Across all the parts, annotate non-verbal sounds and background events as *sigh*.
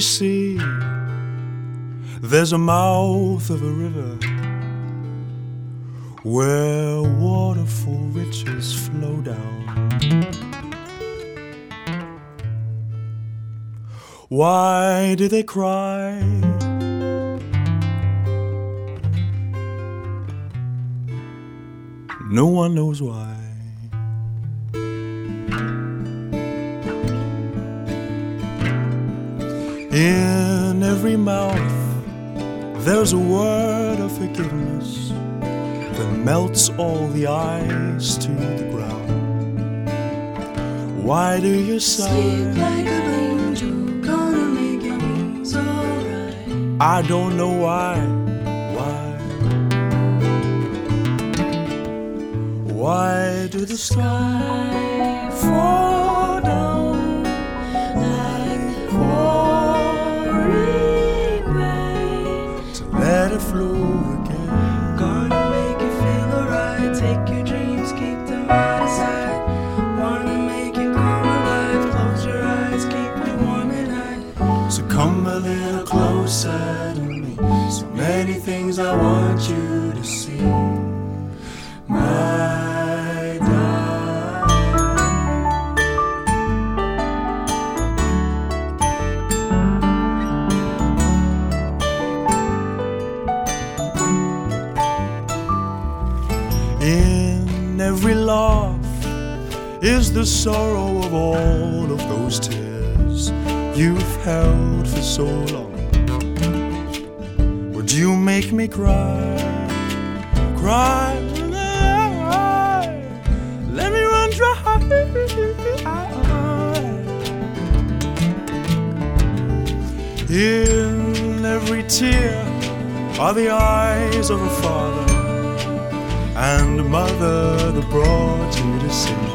Every there's a mouth of a river where waterful riches flow down. Why do they cry? No one knows why. In every mouth, there's a word of forgiveness that melts all the ice to the ground. Why do you sigh? Sleep like an angel, gonna make your knees alright. I don't know why. Why? Why do the sky let it flow again? gonna make you feel alright. Take your dreams, keep them out of sight. Wanna make you come alive. Close your eyes, keep you warm at night. So come a little closer to me. So many things I want you is the sorrow of all of those tears you've held for so long. Would you make me cry? Cry? Let me run dry. In every tear are the eyes of a father and a mother that brought you to sing.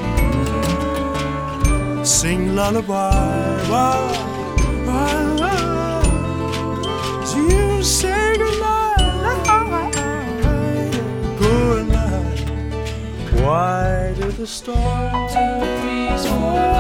Sing lullaby, you say goodnight, goodnight. Why do the stars four,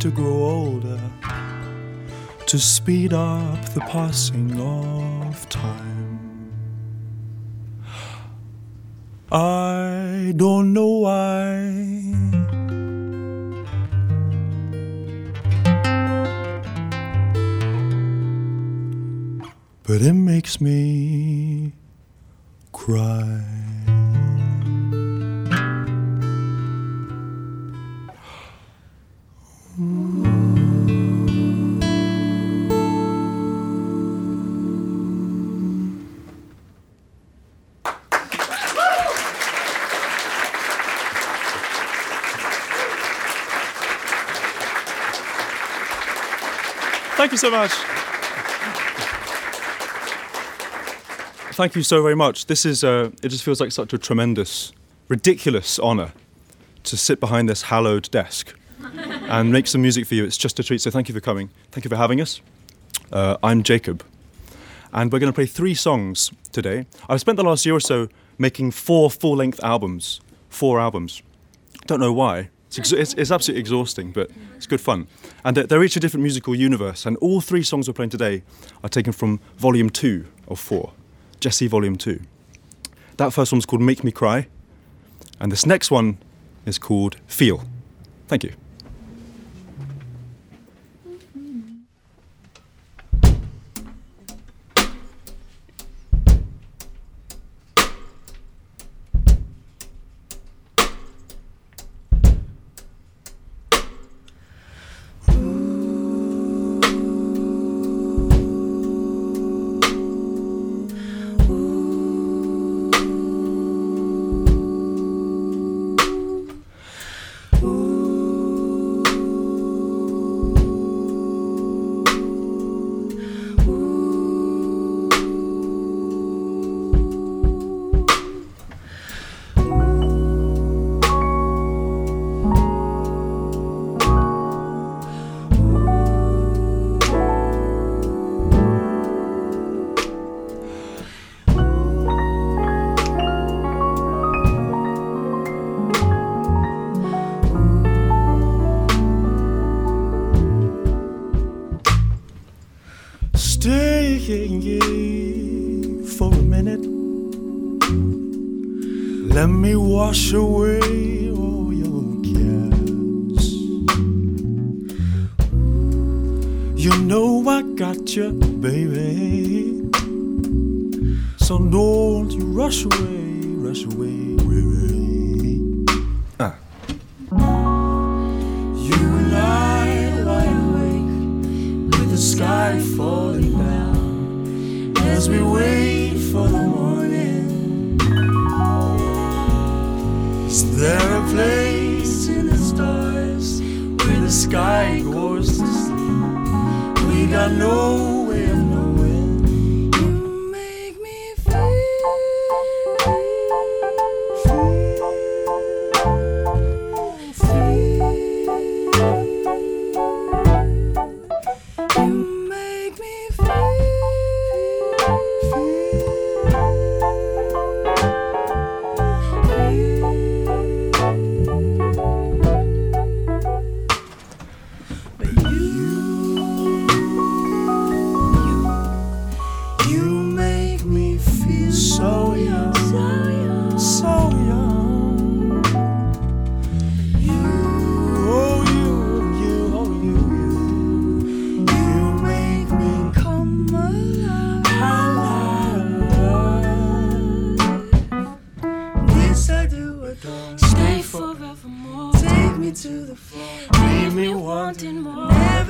to grow older, to speed up the passing of time. I don't know why. But it makes me cry. You so much. Thank you so very much. This is, uh, it just feels like such a tremendous, ridiculous honour to sit behind this hallowed desk *laughs* and make some music for you. It's just a treat. So thank you for coming. Thank you for having us. Uh, I'm Jacob, and we're going to play three songs today. I've spent the last year or so making four full-length albums. Four albums. Don't know why. It's, it's, it's absolutely exhausting, but it's good fun. And they're, they're each a different musical universe. And all three songs we're playing today are taken from Volume Two of Four, Djesse Volume Two. That first one's called Make Me Cry, and this next one is called Feel. Thank you. So don't you rush away, rush away,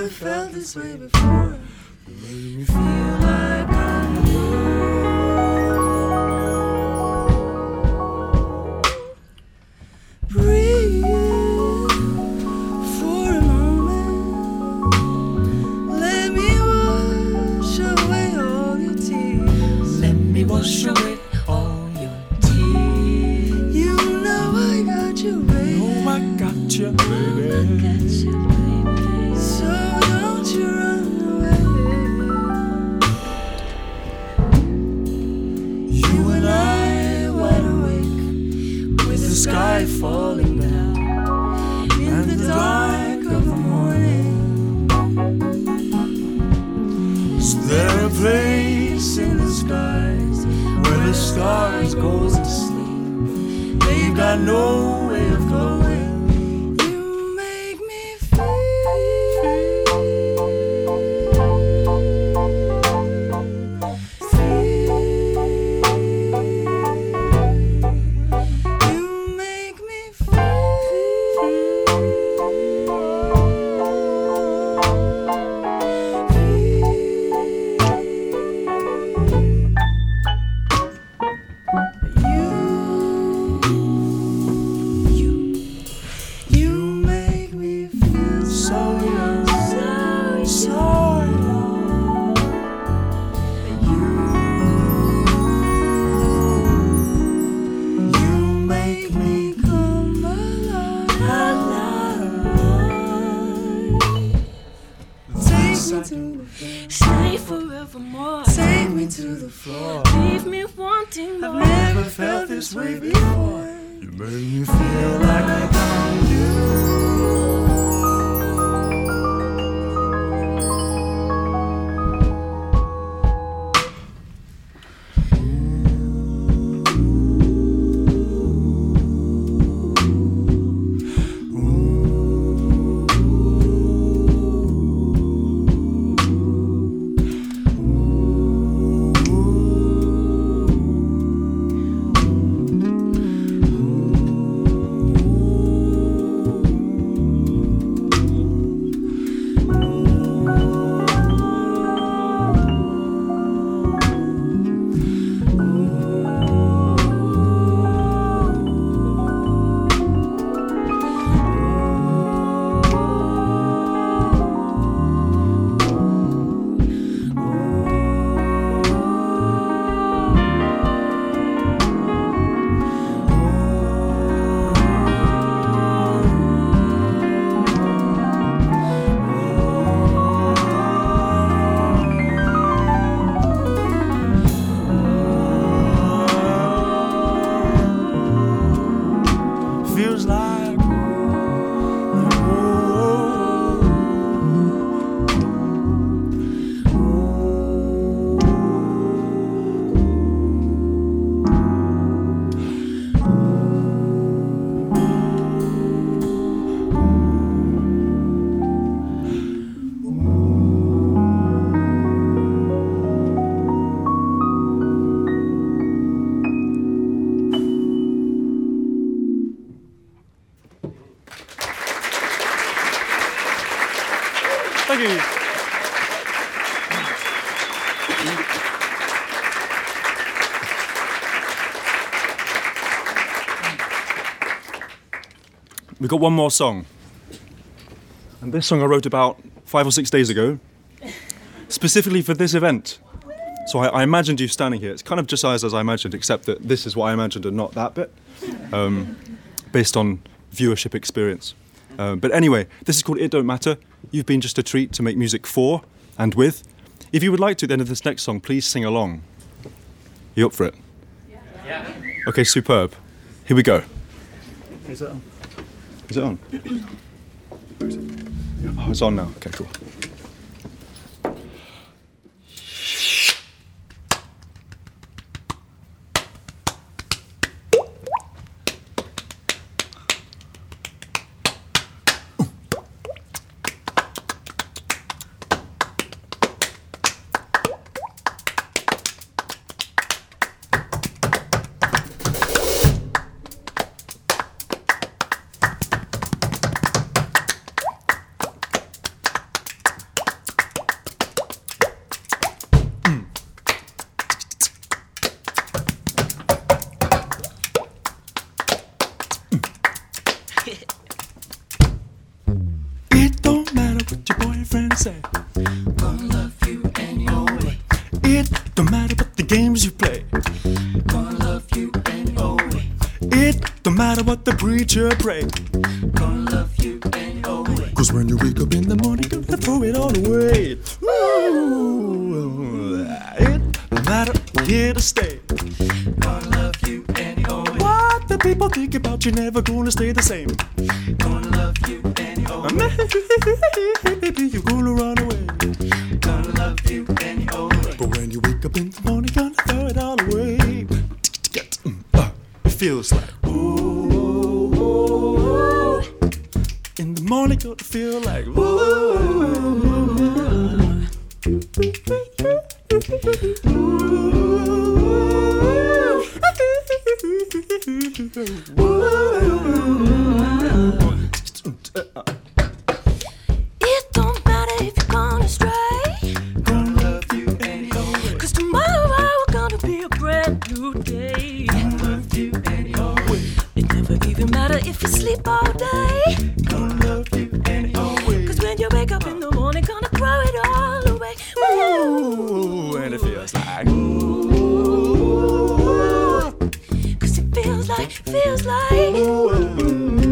Never felt this way before. Made me feel like I'm Breathe for a moment. Let me wash away all your tears. Let me wash away all your tears. You know I got you, baby. Oh, I got you, baby. The floor. Leave me wanting more. I've never felt this way before. You make me feel like I found We've got one more song. And this song I wrote about five or six days ago, specifically for this event. So I, I imagined you standing here. It's kind of just as, as I imagined, except that this is what I imagined and not that bit, um, based on viewership experience. Um, but anyway, this is called It Don't Matter. You've been just a treat to make music for and with. If you would like to, then of this next song, please sing along. You up for it? Yeah. Okay, superb. Here we go. Is it on? Is it on? Where is it? Oh, it's on now. Okay, cool. Don't matter what the preacher pray. Gonna love you anyway. Cause when you wake up in the morning, gonna throw it all away. Ooh, it don't matter, here to stay. Gonna love you anyway. What the people think about you never gonna stay the same. Gonna love you anyway. *laughs* Maybe you're gonna run away. Gonna love you anyway. But when you wake up in the morning, gonna throw it all away. Uh, It feels like It *laughs* feels like, feels like. Ooh,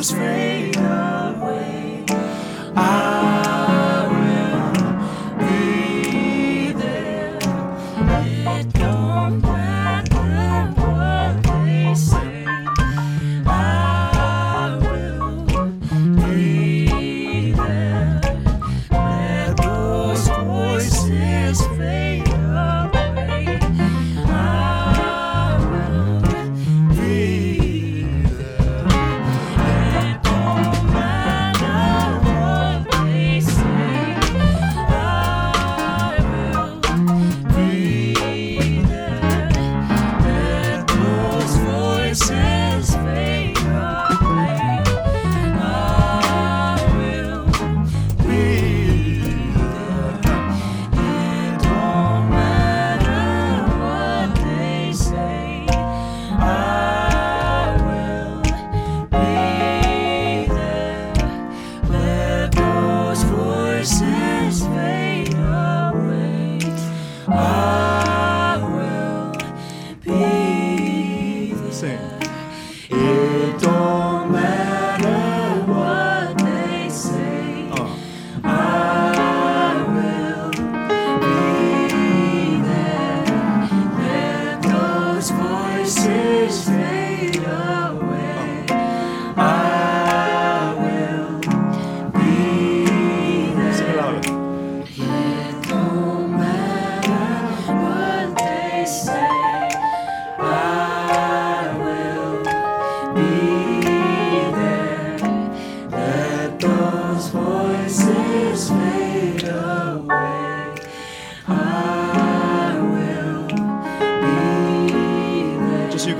is free.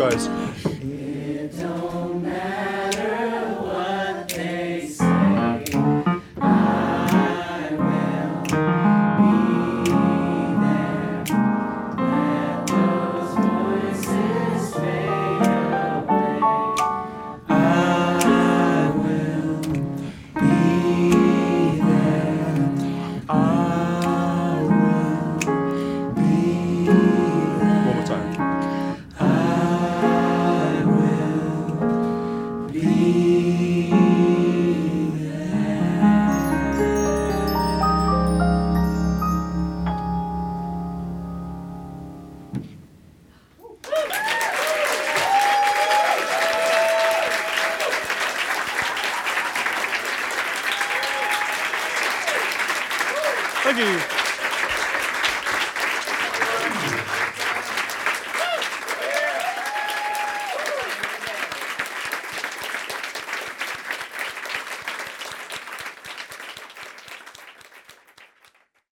Guys. Will